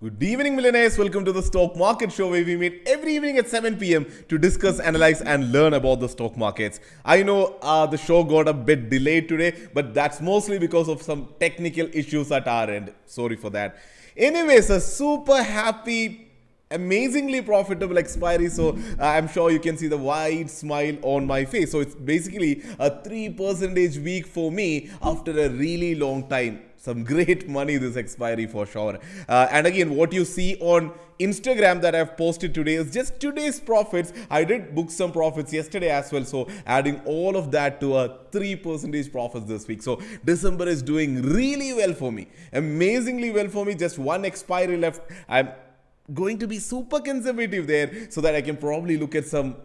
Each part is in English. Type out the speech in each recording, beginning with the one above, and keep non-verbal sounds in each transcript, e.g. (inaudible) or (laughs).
Good evening, millionaires. Welcome to the Stock Market Show, where we meet every evening at 7 p.m. to discuss, analyze, and learn about the stock markets. I know uh, the show got a bit delayed today, but that's mostly because of some technical issues at our end. Sorry for that. Anyways, a super happy amazingly profitable expiry so uh, i'm sure you can see the wide smile on my face so it's basically a 3 percentage week for me after a really long time some great money this expiry for sure. Uh, and again what you see on instagram that i've posted today is just today's profits. I did book some profits yesterday as well so adding all of that to a 3 percentage profits this week. So december is doing really well for me amazingly well for me. Just one expiry left. I'm going to be super conservative there so that I can probably look at some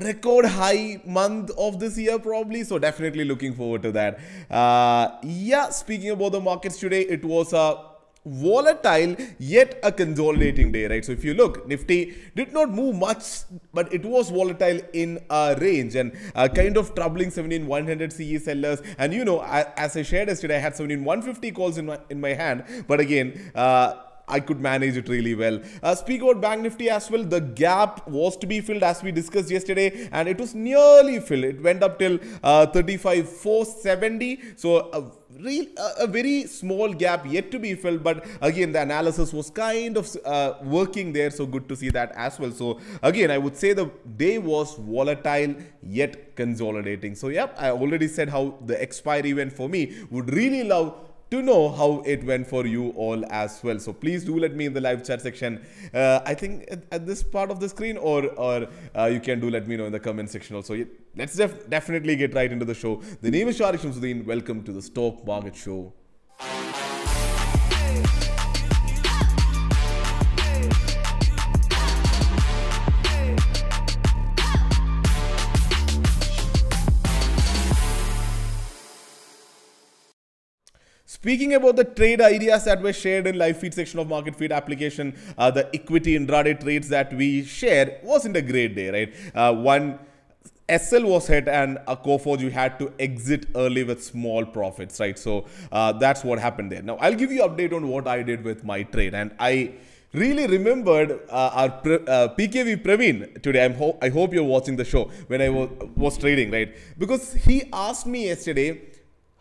record high month of this year probably. So definitely looking forward to that. Uh, yeah speaking about the markets today it was a volatile yet a consolidating day right? So if you look nifty did not move much but it was volatile in a range and kind of troubling 17100 ce sellers. And you know as i shared yesterday i had 17150 calls in my in my hand. But again uh, I could manage it really well. Uh, speak about Bank Nifty as well. The gap was to be filled as we discussed yesterday, and it was nearly filled. It went up till uh, 35 470. So a real a, a, very small gap yet to be filled. But again, the analysis was kind of uh, working there. So good to see that as well. So again, I would say the day was volatile yet consolidating. So yep, I already said how the expiry went for me. Would really love to know how it went for you all as well. So please do let me in the live chat section. Uh, I think at, at, this part of the screen, or or uh, you can do let me know in the comment section also. Let's def definitely get right into the show. The name is Sharique Samsudheen. Welcome to the Stock Market Show. Speaking about the trade ideas that were shared in live feed section of marketfeed application, uh, the equity intraday trades that we shared wasn't a great day, right? Uh, one SL was hit and a Coforge you had to exit early with small profits, right? So uh, that's what happened there. Now I'll give you update on what I did with my trade, and I really remembered uh, our uh, PKV Praveen today. Ho I hope you're watching the show when I was, was trading, right? Because he asked me yesterday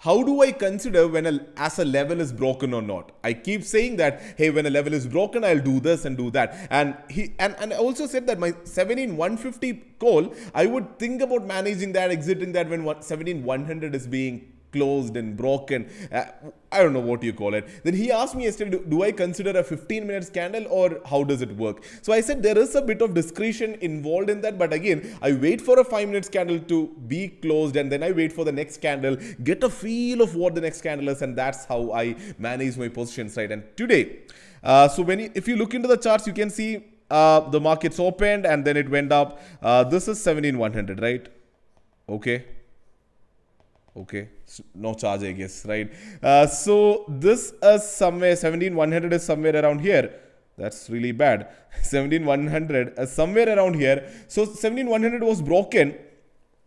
how do I consider when a, as a level is broken or not? I keep saying that, hey, when a level is broken, I'll do this and do that. And he and, and I also said that my 17 150 call, I would think about managing that, exiting that when 17 100 is being closed and broken. Uh, I don't know what you call it. Then he asked me yesterday, do, do, I consider a 15 minute candle or how does it work? So I said there is a bit of discretion involved in that. But again, I wait for a 5 minute candle to be closed and then I wait for the next candle, get a feel of what the next candle is. And that's how I manage my positions, right? And today, uh, so when you, if you look into the charts, you can see uh, the markets opened and then it went up. Uh, this is 17100, right? Okay okay no charge i guess right? Uh, so this is somewhere 17100 is somewhere around here. That's really bad. (laughs) 17100 is somewhere around here. So 17100 was broken.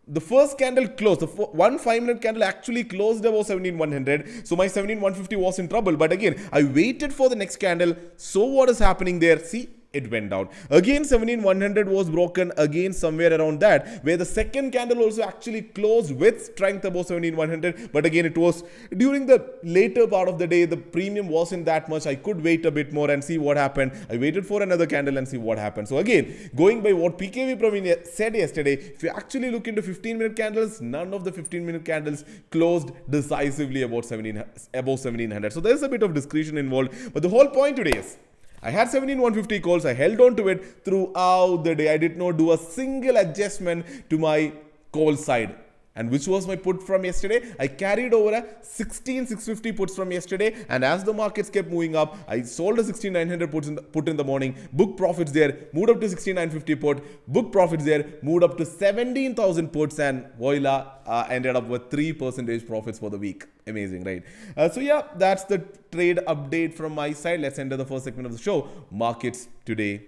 The first candle closed. The one five minute candle actually closed above 17100 so my 17150 was in trouble. But again i waited for the next candle. So what is happening there? See it went down. Again 17100 was broken again somewhere around that where the second candle also actually closed with strength above 17100 but again it was during the later part of the day the premium wasn't that much. I could wait a bit more and see what happened. I waited for another candle and see what happened. So again going by what PKV Praveen said yesterday if you actually look into 15 minute candles none of the 15 minute candles closed decisively about 17 above 1700. So there's a bit of discretion involved but the whole point today is I had 17150 calls. I held on to it throughout the day. I did not do a single adjustment to my call side and which was my put from yesterday. I carried over a 16650 puts from yesterday and as the markets kept moving up, I sold a 16900 puts in the, put in the morning, book profits there, moved up to 16950 put, book profits there, moved up to 17000 puts and voila, uh, ended up with 3 percentage profits for the week. Amazing, right? Uh, so yeah, that's the trade update from my side. Let's enter the first segment of the show, markets today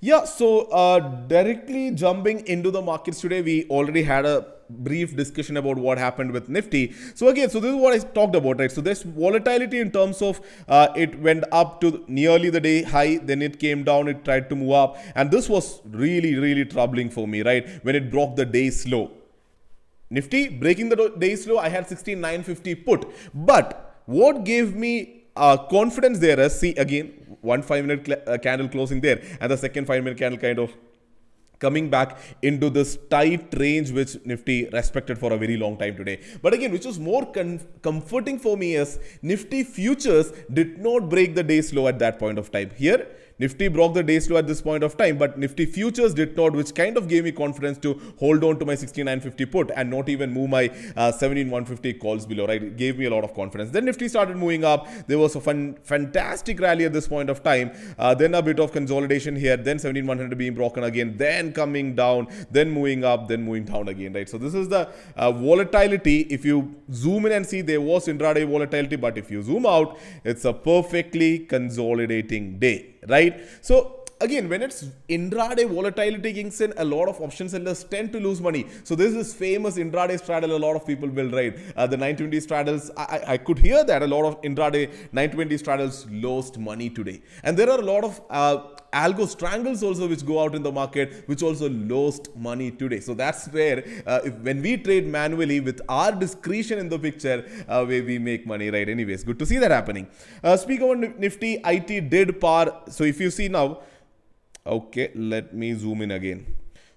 Yeah, so uh, directly jumping into the markets today, we already had a brief discussion about what happened with Nifty. So again, so this is what I talked about, right? So there's volatility in terms of uh, it went up to nearly the day high, then it came down, it tried to move up, and this was really, really troubling for me, right? When it broke the day slow. Nifty breaking the day slow, I had 16950 put, but what gave me uh, confidence there is see again one five minute cl- uh, candle closing there and the second five minute candle kind of coming back into this tight range which Nifty respected for a very long time today. But again, which was more comforting for me is Nifty futures did not break the day slow at that point of time. Here, Nifty broke the day slow at this point of time, but Nifty futures did not, which kind of gave me confidence to hold on to my 6950 put and not even move my uh, 17150 calls below, right? It gave me a lot of confidence. Then Nifty started moving up. There was a fun, fantastic rally at this point of time. Uh, then a bit of consolidation here. Then 17100 being broken again. Then coming down. Then moving up. Then moving down again, right? So this is the uh, volatility. If you zoom in and see, there was intraday volatility, but if you zoom out, it's a perfectly consolidating day right? So again, when it's intraday volatility kicks in, a lot of option sellers tend to lose money. So this is famous intraday straddle a lot of people will ride. Uh, the 920 straddles, I, I, could hear that a lot of intraday 920 straddles lost money today. And there are a lot of uh, algo strangles also which go out in the market which also lost money today so that's where uh, if, when we trade manually with our discretion in the picture uh, where we make money right anyways good to see that happening uh, speak about nifty it did par so if you see now Okay, let me zoom in again.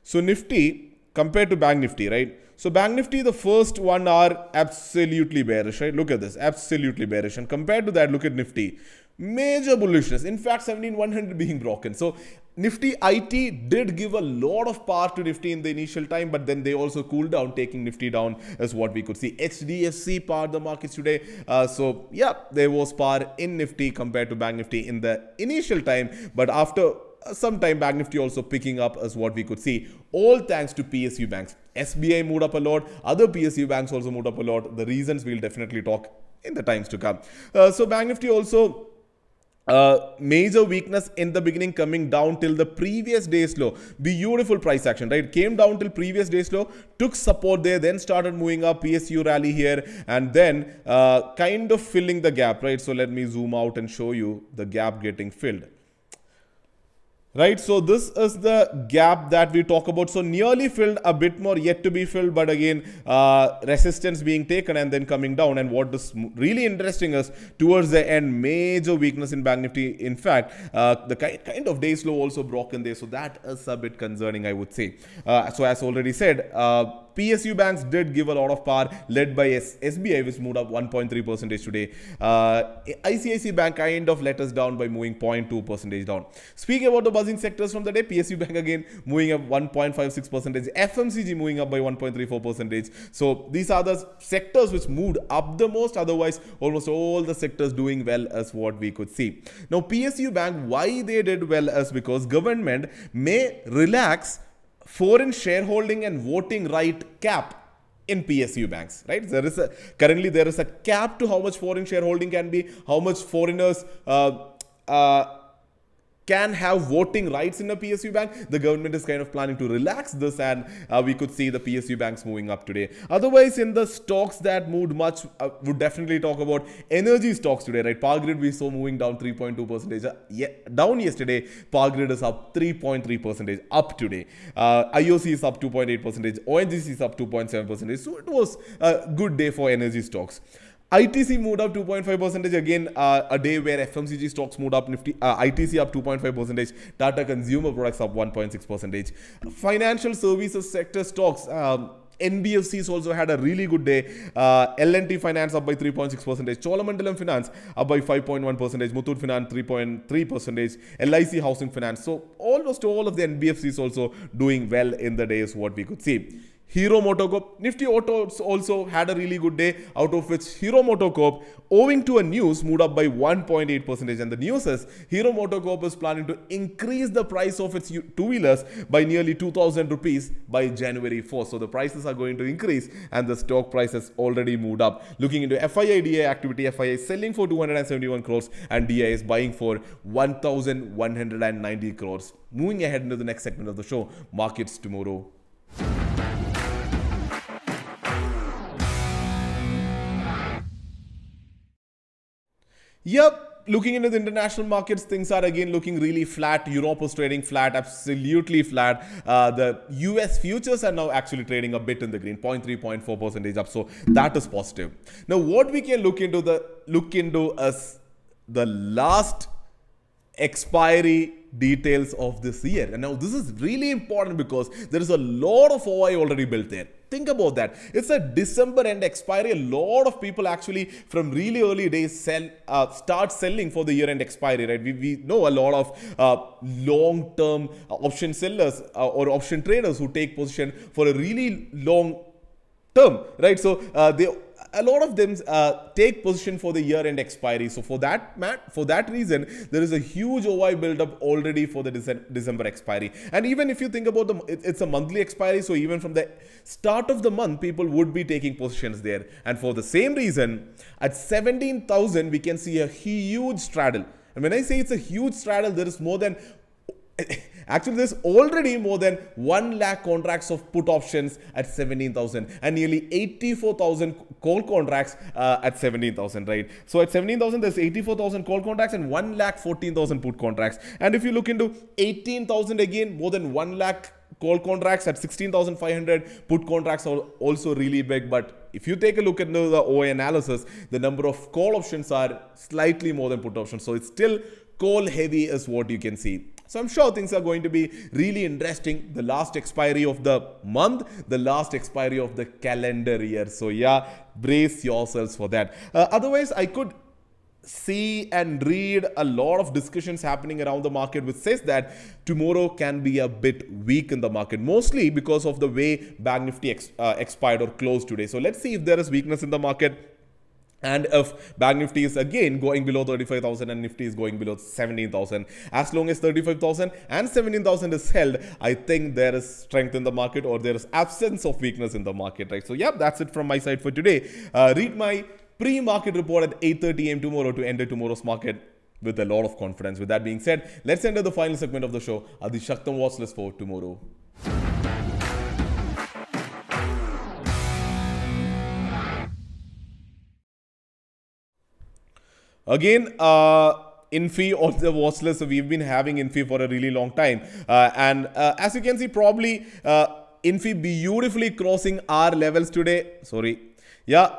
So Nifty compared to Bank Nifty, right? So Bank Nifty, the first one are absolutely bearish, right? Look at this, absolutely bearish. And compared to that, look at Nifty, major bullishness. In fact, 17100 being broken. So Nifty IT did give a lot of power to Nifty in the initial time, but then they also cooled down, taking Nifty down as what we could see. HDFC powered the markets today. Uh, so yeah, there was power in Nifty compared to Bank Nifty in the initial time, but after some time Bank Nifty also picking up as what we could see. All thanks to PSU banks. SBI moved up a lot. Other PSU banks also moved up a lot. The reasons we'll definitely talk in the times to come. Uh, so Bank Nifty also uh, major weakness in the beginning coming down till the previous day's low. Beautiful price action, right? Came down till previous day's low, took support there, then started moving up, PSU rally here, and then uh, kind of filling the gap, right? So let me zoom out and show you the gap getting filled right so this is the gap that we talk about. So nearly filled a bit more yet to be filled but again uh, resistance being taken and then coming down. And what is really interesting is towards the end major weakness in bank nifty. In fact uh, the kind of day slow also broken there. So that is a bit concerning i would say. Uh, so as already said uh, PSU banks did give a lot of power, led by S- SBI, which moved up 1.3 percentage today. Uh, ICICI Bank kind of let us down by moving 0.2 percentage down. Speaking about the buzzing sectors from the day, PSU Bank again moving up 1.56 percentage, FMCG moving up by 1.34 percentage. So these are the sectors which moved up the most. Otherwise, almost all the sectors doing well as what we could see. Now, PSU Bank, why they did well is because government may relax foreign shareholding and voting right cap in PSU banks, right? There is a currently there is a cap to how much foreign shareholding can be, how much foreigners uh, uh, can have voting rights in a PSU bank. The government is kind of planning to relax this, and uh, we could see the PSU banks moving up today. Otherwise, in the stocks that moved much, uh, would definitely talk about energy stocks today, right? Power Grid we saw moving down 3.2 percentage. Uh, yeah, down yesterday. Power Grid is up 3.3 percentage up today. Uh, IOC is up 2.8 percentage. ONGC is up 2.7 percentage. So it was a good day for energy stocks. ITC moved up 2.5 percentage again. Uh, a day where FMCG stocks moved up. Nifty uh, ITC up 2.5 percentage. Tata Consumer Products up 1.6 percentage. Financial services sector stocks. Um, NBFCs also had a really good day. Uh, L&T Finance up by 3.6 percentage. Cholamandalam Finance up by 5.1 percentage. Muthoot Finance 3.3 percentage. LIC Housing Finance. So almost all of the NBFCs also doing well in the day is what we could see. Hero MotoCorp, Nifty Autos also had a really good day, out of which Hero MotoCorp, owing to a news, moved up by 1.8 percentage. And the news is Hero MotoCorp is planning to increase the price of its two-wheelers by nearly 2,000 rupees by January 4th. So the prices are going to increase, and the stock price has already moved up. Looking into FII DI activity, FII is selling for 271 crores, and DI is buying for 1,190 crores. Moving ahead into the next segment of the show, markets tomorrow. Yep, looking into the international markets, things are again looking really flat. Europe is trading flat, absolutely flat. Uh, the US futures are now actually trading a bit in the green, 0.3, 0.4 percentage up. So that is positive. Now, what we can look into the look into as the last expiry details of this year. And now this is really important because there is a lot of OI already built there. Think about that. It's a December end expiry. A lot of people actually from really early days sell, uh, start selling for the year end expiry, right? We, we know a lot of uh, long term option sellers uh, or option traders who take position for a really long term, right? So uh, they a lot of them uh, take position for the year end expiry. So for that Matt, for that reason, there is a huge OI buildup already for the December expiry. And even if you think about the, it's a monthly expiry. So even from the start of the month, people would be taking positions there. And for the same reason, at 17,000, we can see a huge straddle. And when I say it's a huge straddle, there is more than Actually, there's already more than 1 lakh contracts of put options at 17,000 and nearly 84,000 call contracts uh, at 17,000, right? So at 17,000, there's 84,000 call contracts and 1 lakh 14,000 put contracts. And if you look into 18,000 again, more than 1 lakh call contracts at 16,500 put contracts are also really big but if you take a look at the OI analysis the number of call options are slightly more than put options so it's still call heavy is what you can see so I'm sure things are going to be really interesting. The last expiry of the month, the last expiry of the calendar year. So yeah, brace yourselves for that. Uh, otherwise, I could see and read a lot of discussions happening around the market which says that tomorrow can be a bit weak in the market mostly because of the way bank nifty ex, uh, expired or closed today so let's see if there is weakness in the market and if Bank Nifty is again going below 35,000 and Nifty is going below 17,000, as long as 35,000 and 17,000 is held, I think there is strength in the market or there is absence of weakness in the market, right? So, yeah, that's it from my side for today. Uh, read my pre-market report at 8.30 a.m. tomorrow to enter tomorrow's market with a lot of confidence. With that being said, let's enter the final segment of the show, the Shaktam watch list for tomorrow. Again, uh, Infy on the watch list. So we've been having Infy for a really long time. Uh, and uh, as you can see, probably uh, Infy beautifully crossing our levels today. Sorry. Yeah,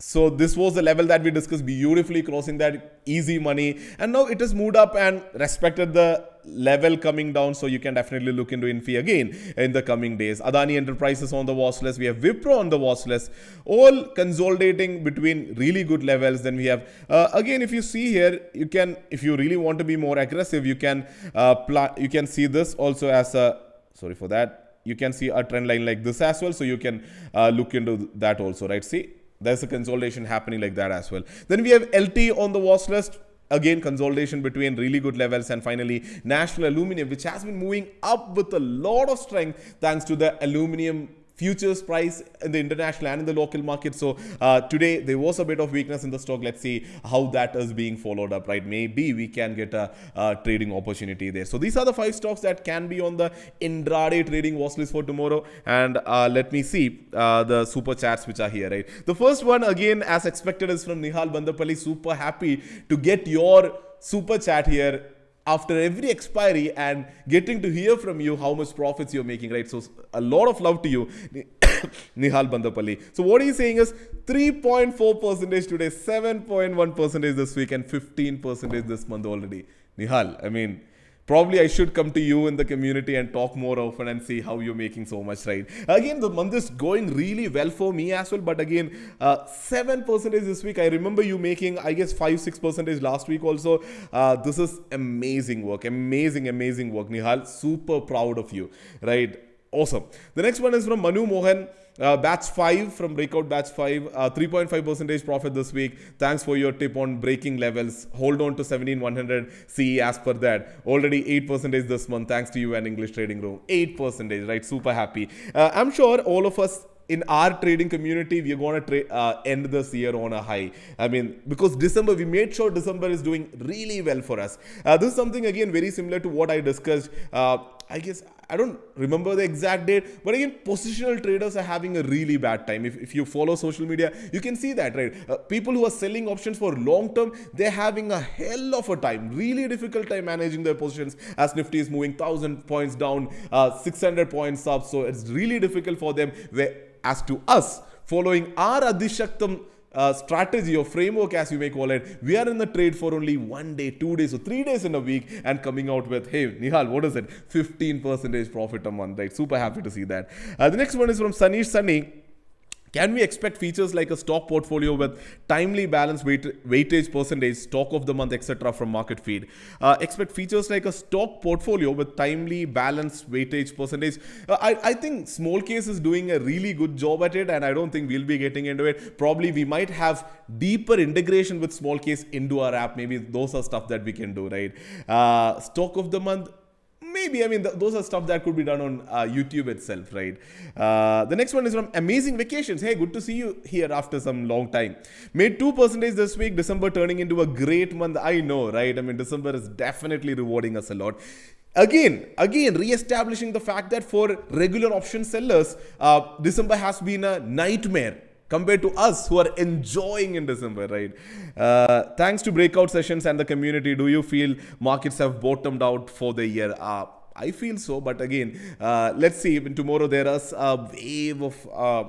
so this was the level that we discussed beautifully crossing that easy money and now it has moved up and respected the level coming down so you can definitely look into Infy again in the coming days. Adani Enterprises on the watch list. We have Wipro on the watch list. All consolidating between really good levels. Then we have, uh, again, if you see here, you can, if you really want to be more aggressive, you can, uh, you can see this also as a, sorry for that, you can see a trend line like this as well. So you can uh, look into that also, right? See, there's a consolidation happening like that as well. Then we have LT on the watch list. Again, consolidation between really good levels. And finally, National Aluminium, which has been moving up with a lot of strength thanks to the aluminium futures price in the international and in the local market. So uh, today there was a bit of weakness in the stock. Let's see how that is being followed up, right? Maybe we can get a, a trading opportunity there. So these are the five stocks that can be on the intraday trading watch list for tomorrow. And uh, let me see uh, the super chats which are here, right? The first one again, as expected, is from Nihal Bandapalli. Super happy to get your super chat here after every expiry and getting to hear from you how much profits you're making, right? So a lot of love to you, (coughs) Nihal Bandapalli. So what he's saying is 3.4 percentage today, 7.1 percentage this week, and 15 percentage this month already. Nihal, I mean, Probably I should come to you in the community and talk more often and see how you're making so much right. Again, the month is going really well for me as well. But again, uh, 7 percentage this week. I remember you making, I guess, 5 6 percentage last week also. Uh, this is amazing work. Amazing, amazing work. Nihal, super proud of you. Right Awesome. The next one is from Manu Mohan. Uh, batch 5 from breakout batch 5 uh, 3.5 percentage profit this week thanks for your tip on breaking levels hold on to 17100 ce as per that already 8 percentage this month thanks to you and english trading room 8 percentage right super happy uh, i'm sure all of us in our trading community, we're going to uh, end this year on a high. I mean, because December, we made sure December is doing really well for us. Uh, this is something, again, very similar to what I discussed. Uh, I guess I don't remember the exact date, but again, positional traders are having a really bad time. If, if you follow social media, you can see that, right? Uh, people who are selling options for long term, they're having a hell of a time, really difficult time managing their positions as Nifty is moving 1000 points down, uh, 600 points up. So it's really difficult for them. Where as to us, following our Adhishaktam uh, strategy or framework, as you may call it, we are in the trade for only one day, two days, or three days in a week, and coming out with, hey, Nihal, what is it? 15 percentage profit a month, right? Super happy to see that. Uh, the next one is from Sanish Sunny. Can we expect features like a stock portfolio with timely balance weight, weightage percentage, stock of the month, etc. from marketfeed? Uh, expect features like a stock portfolio with timely balance weightage percentage. Uh, I, I think smallcase is doing a really good job at it, and I don't think we'll be getting into it. Probably we might have deeper integration with smallcase into our app. Maybe those are stuff that we can do, right? Uh, stock of the month maybe i mean th- those are stuff that could be done on uh, youtube itself right? Uh, the next one is from amazing vacations. Hey good to see you here after some long time. Made 2 percentage this week december turning into a great month. I know right? I mean december is definitely rewarding us a lot. Again again re-establishing the fact that for regular option sellers uh, december has been a nightmare compared to us who are enjoying in December, right? Uh, thanks to breakout sessions and the community, do you feel markets have bottomed out for the year? Uh, I feel so, but again, uh, let's see. Tomorrow there is a wave of uh,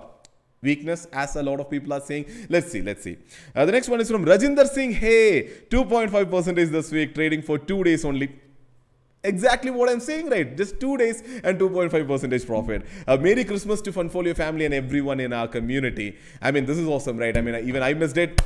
weakness as a lot of people are saying let's see let's see uh, the next one is from rajinder singh hey 2.5 percentage this week trading for two days only Exactly what I'm saying, right? Just two days and 2.5 percentage profit. Uh, Merry Christmas to Fundfolio family and everyone in our community. I mean, this is awesome, right? I mean, even I missed it.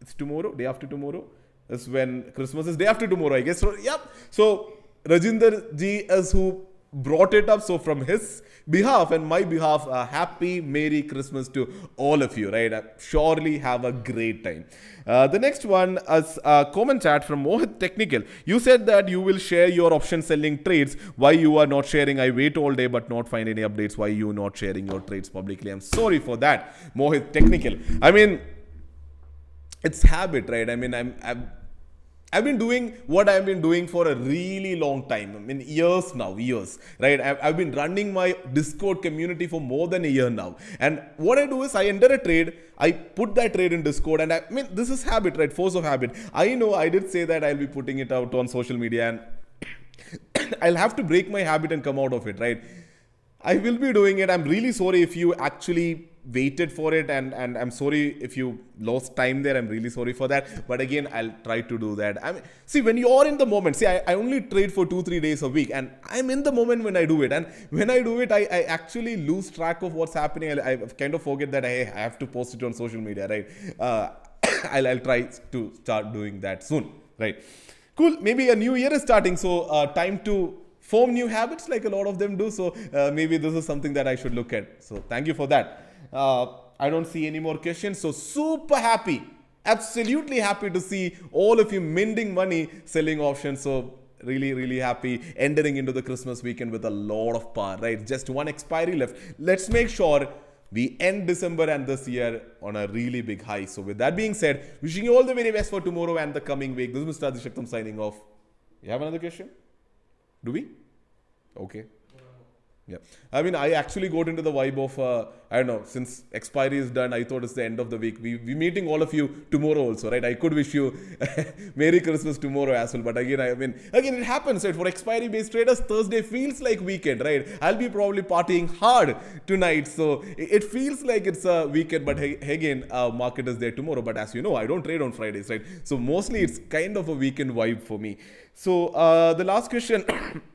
It's tomorrow, day after tomorrow. That's when Christmas is day after tomorrow, I guess. So, yep. So, Rajinder ji is who brought it up. So, from his behalf and my behalf, a happy Merry Christmas to all of you, right? Surely have a great time. Uh, the next one is a comment chat from Mohit Technical. You said that you will share your option selling trades. Why you are not sharing? I wait all day but not find any updates. Why you not sharing your trades publicly? I'm sorry for that, Mohit Technical. I mean, it's habit, right? I mean, I'm, I'm I've been doing what I've been doing for a really long time. I mean, years now, years, right? I've, been running my Discord community for more than a year now. And what I do is I enter a trade, I put that trade in Discord, and I, I mean, this is habit, right? Force of habit. I know I did say that I'll be putting it out on social media, and (coughs) I'll have to break my habit and come out of it, right? I will be doing it. I'm really sorry if you actually waited for it and and i'm sorry if you lost time there. I'm really sorry for that. But again i'll try to do that. I mean see when you're in the moment see i, I only trade for two three days a week and i'm in the moment when i do it. And when i do it i, I actually lose track of what's happening. I, I kind of forget that I, have to post it on social media right? Uh, (coughs) I'll, I'll try to start doing that soon right? Cool. Maybe a new year is starting. So uh, time to form new habits like a lot of them do so uh, maybe this is something that i should look at so thank you for that uh, I don't see any more questions. So super happy, absolutely happy to see all of you mending money selling options. So really, really happy entering into the Christmas weekend with a lot of power, right? Just one expiry left. Let's make sure we end December and this year on a really big high. So with that being said, wishing you all the very best for tomorrow and the coming week. This is Mr. Adhishaktam signing off. You have another question? Do we? Okay. Yeah, I mean, I actually got into the vibe of uh, I don't know. Since expiry is done, I thought it's the end of the week. We we meeting all of you tomorrow also, right? I could wish you (laughs) Merry Christmas tomorrow as well. But again, I mean, again, it happens, right? For expiry based traders, Thursday feels like weekend, right? I'll be probably partying hard tonight, so it feels like it's a weekend. But again, uh, market is there tomorrow. But as you know, I don't trade on Fridays, right? So mostly it's kind of a weekend vibe for me. So uh, the last question (coughs)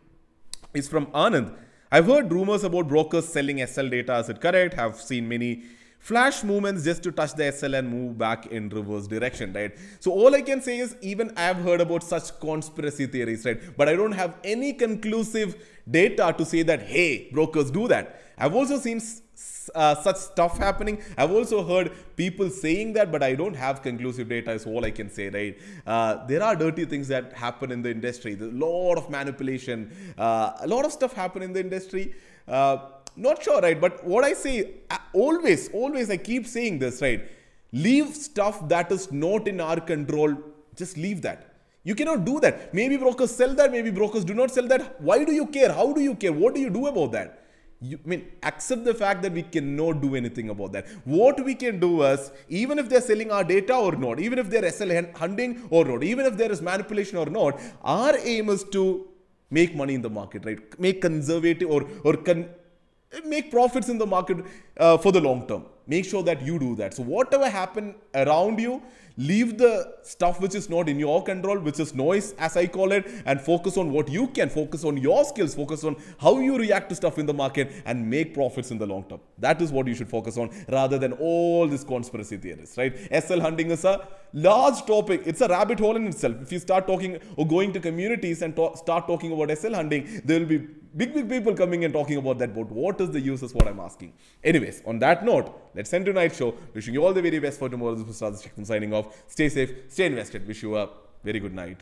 is from Anand. I've heard rumors about brokers selling SL data. Is it correct? Have seen many flash movements just to touch the SL and move back in reverse direction, right? So all I can say is even I have heard about such conspiracy theories, right? But I don't have any conclusive data to say that, hey, brokers do that. I've also seen uh, such stuff happening. I've also heard people saying that, but I don't have conclusive data, is all I can say, right? Uh, there are dirty things that happen in the industry. There's a lot of manipulation, uh, a lot of stuff happen in the industry. Uh, not sure, right? But what I say, always, always, I keep saying this, right? Leave stuff that is not in our control. Just leave that. You cannot do that. Maybe brokers sell that, maybe brokers do not sell that. Why do you care? How do you care? What do you do about that? You, I mean, accept the fact that we cannot do anything about that. What we can do is, even if they're selling our data or not, even if they're SL hunting or not, even if there is manipulation or not, our aim is to make money in the market, right? Make conservative or, or con make profits in the market uh, for the long term. Make sure that you do that. So whatever happen around you, leave the stuff which is not in your control, which is noise as I call it, and focus on what you can, focus on your skills, focus on how you react to stuff in the market and make profits in the long term. That is what you should focus on rather than all these conspiracy theories, right? SL hunting is a large topic. It's a rabbit hole in itself. If you start talking or going to communities and talk, start talking about SL hunting, there will be big, big people coming and talking about that. But what is the use is what I'm asking. Anyways, on that note, let's end tonight's show. Wishing you all the very best for tomorrow. This was Rajesh signing off. Stay safe, stay invested. Wish you a very good night.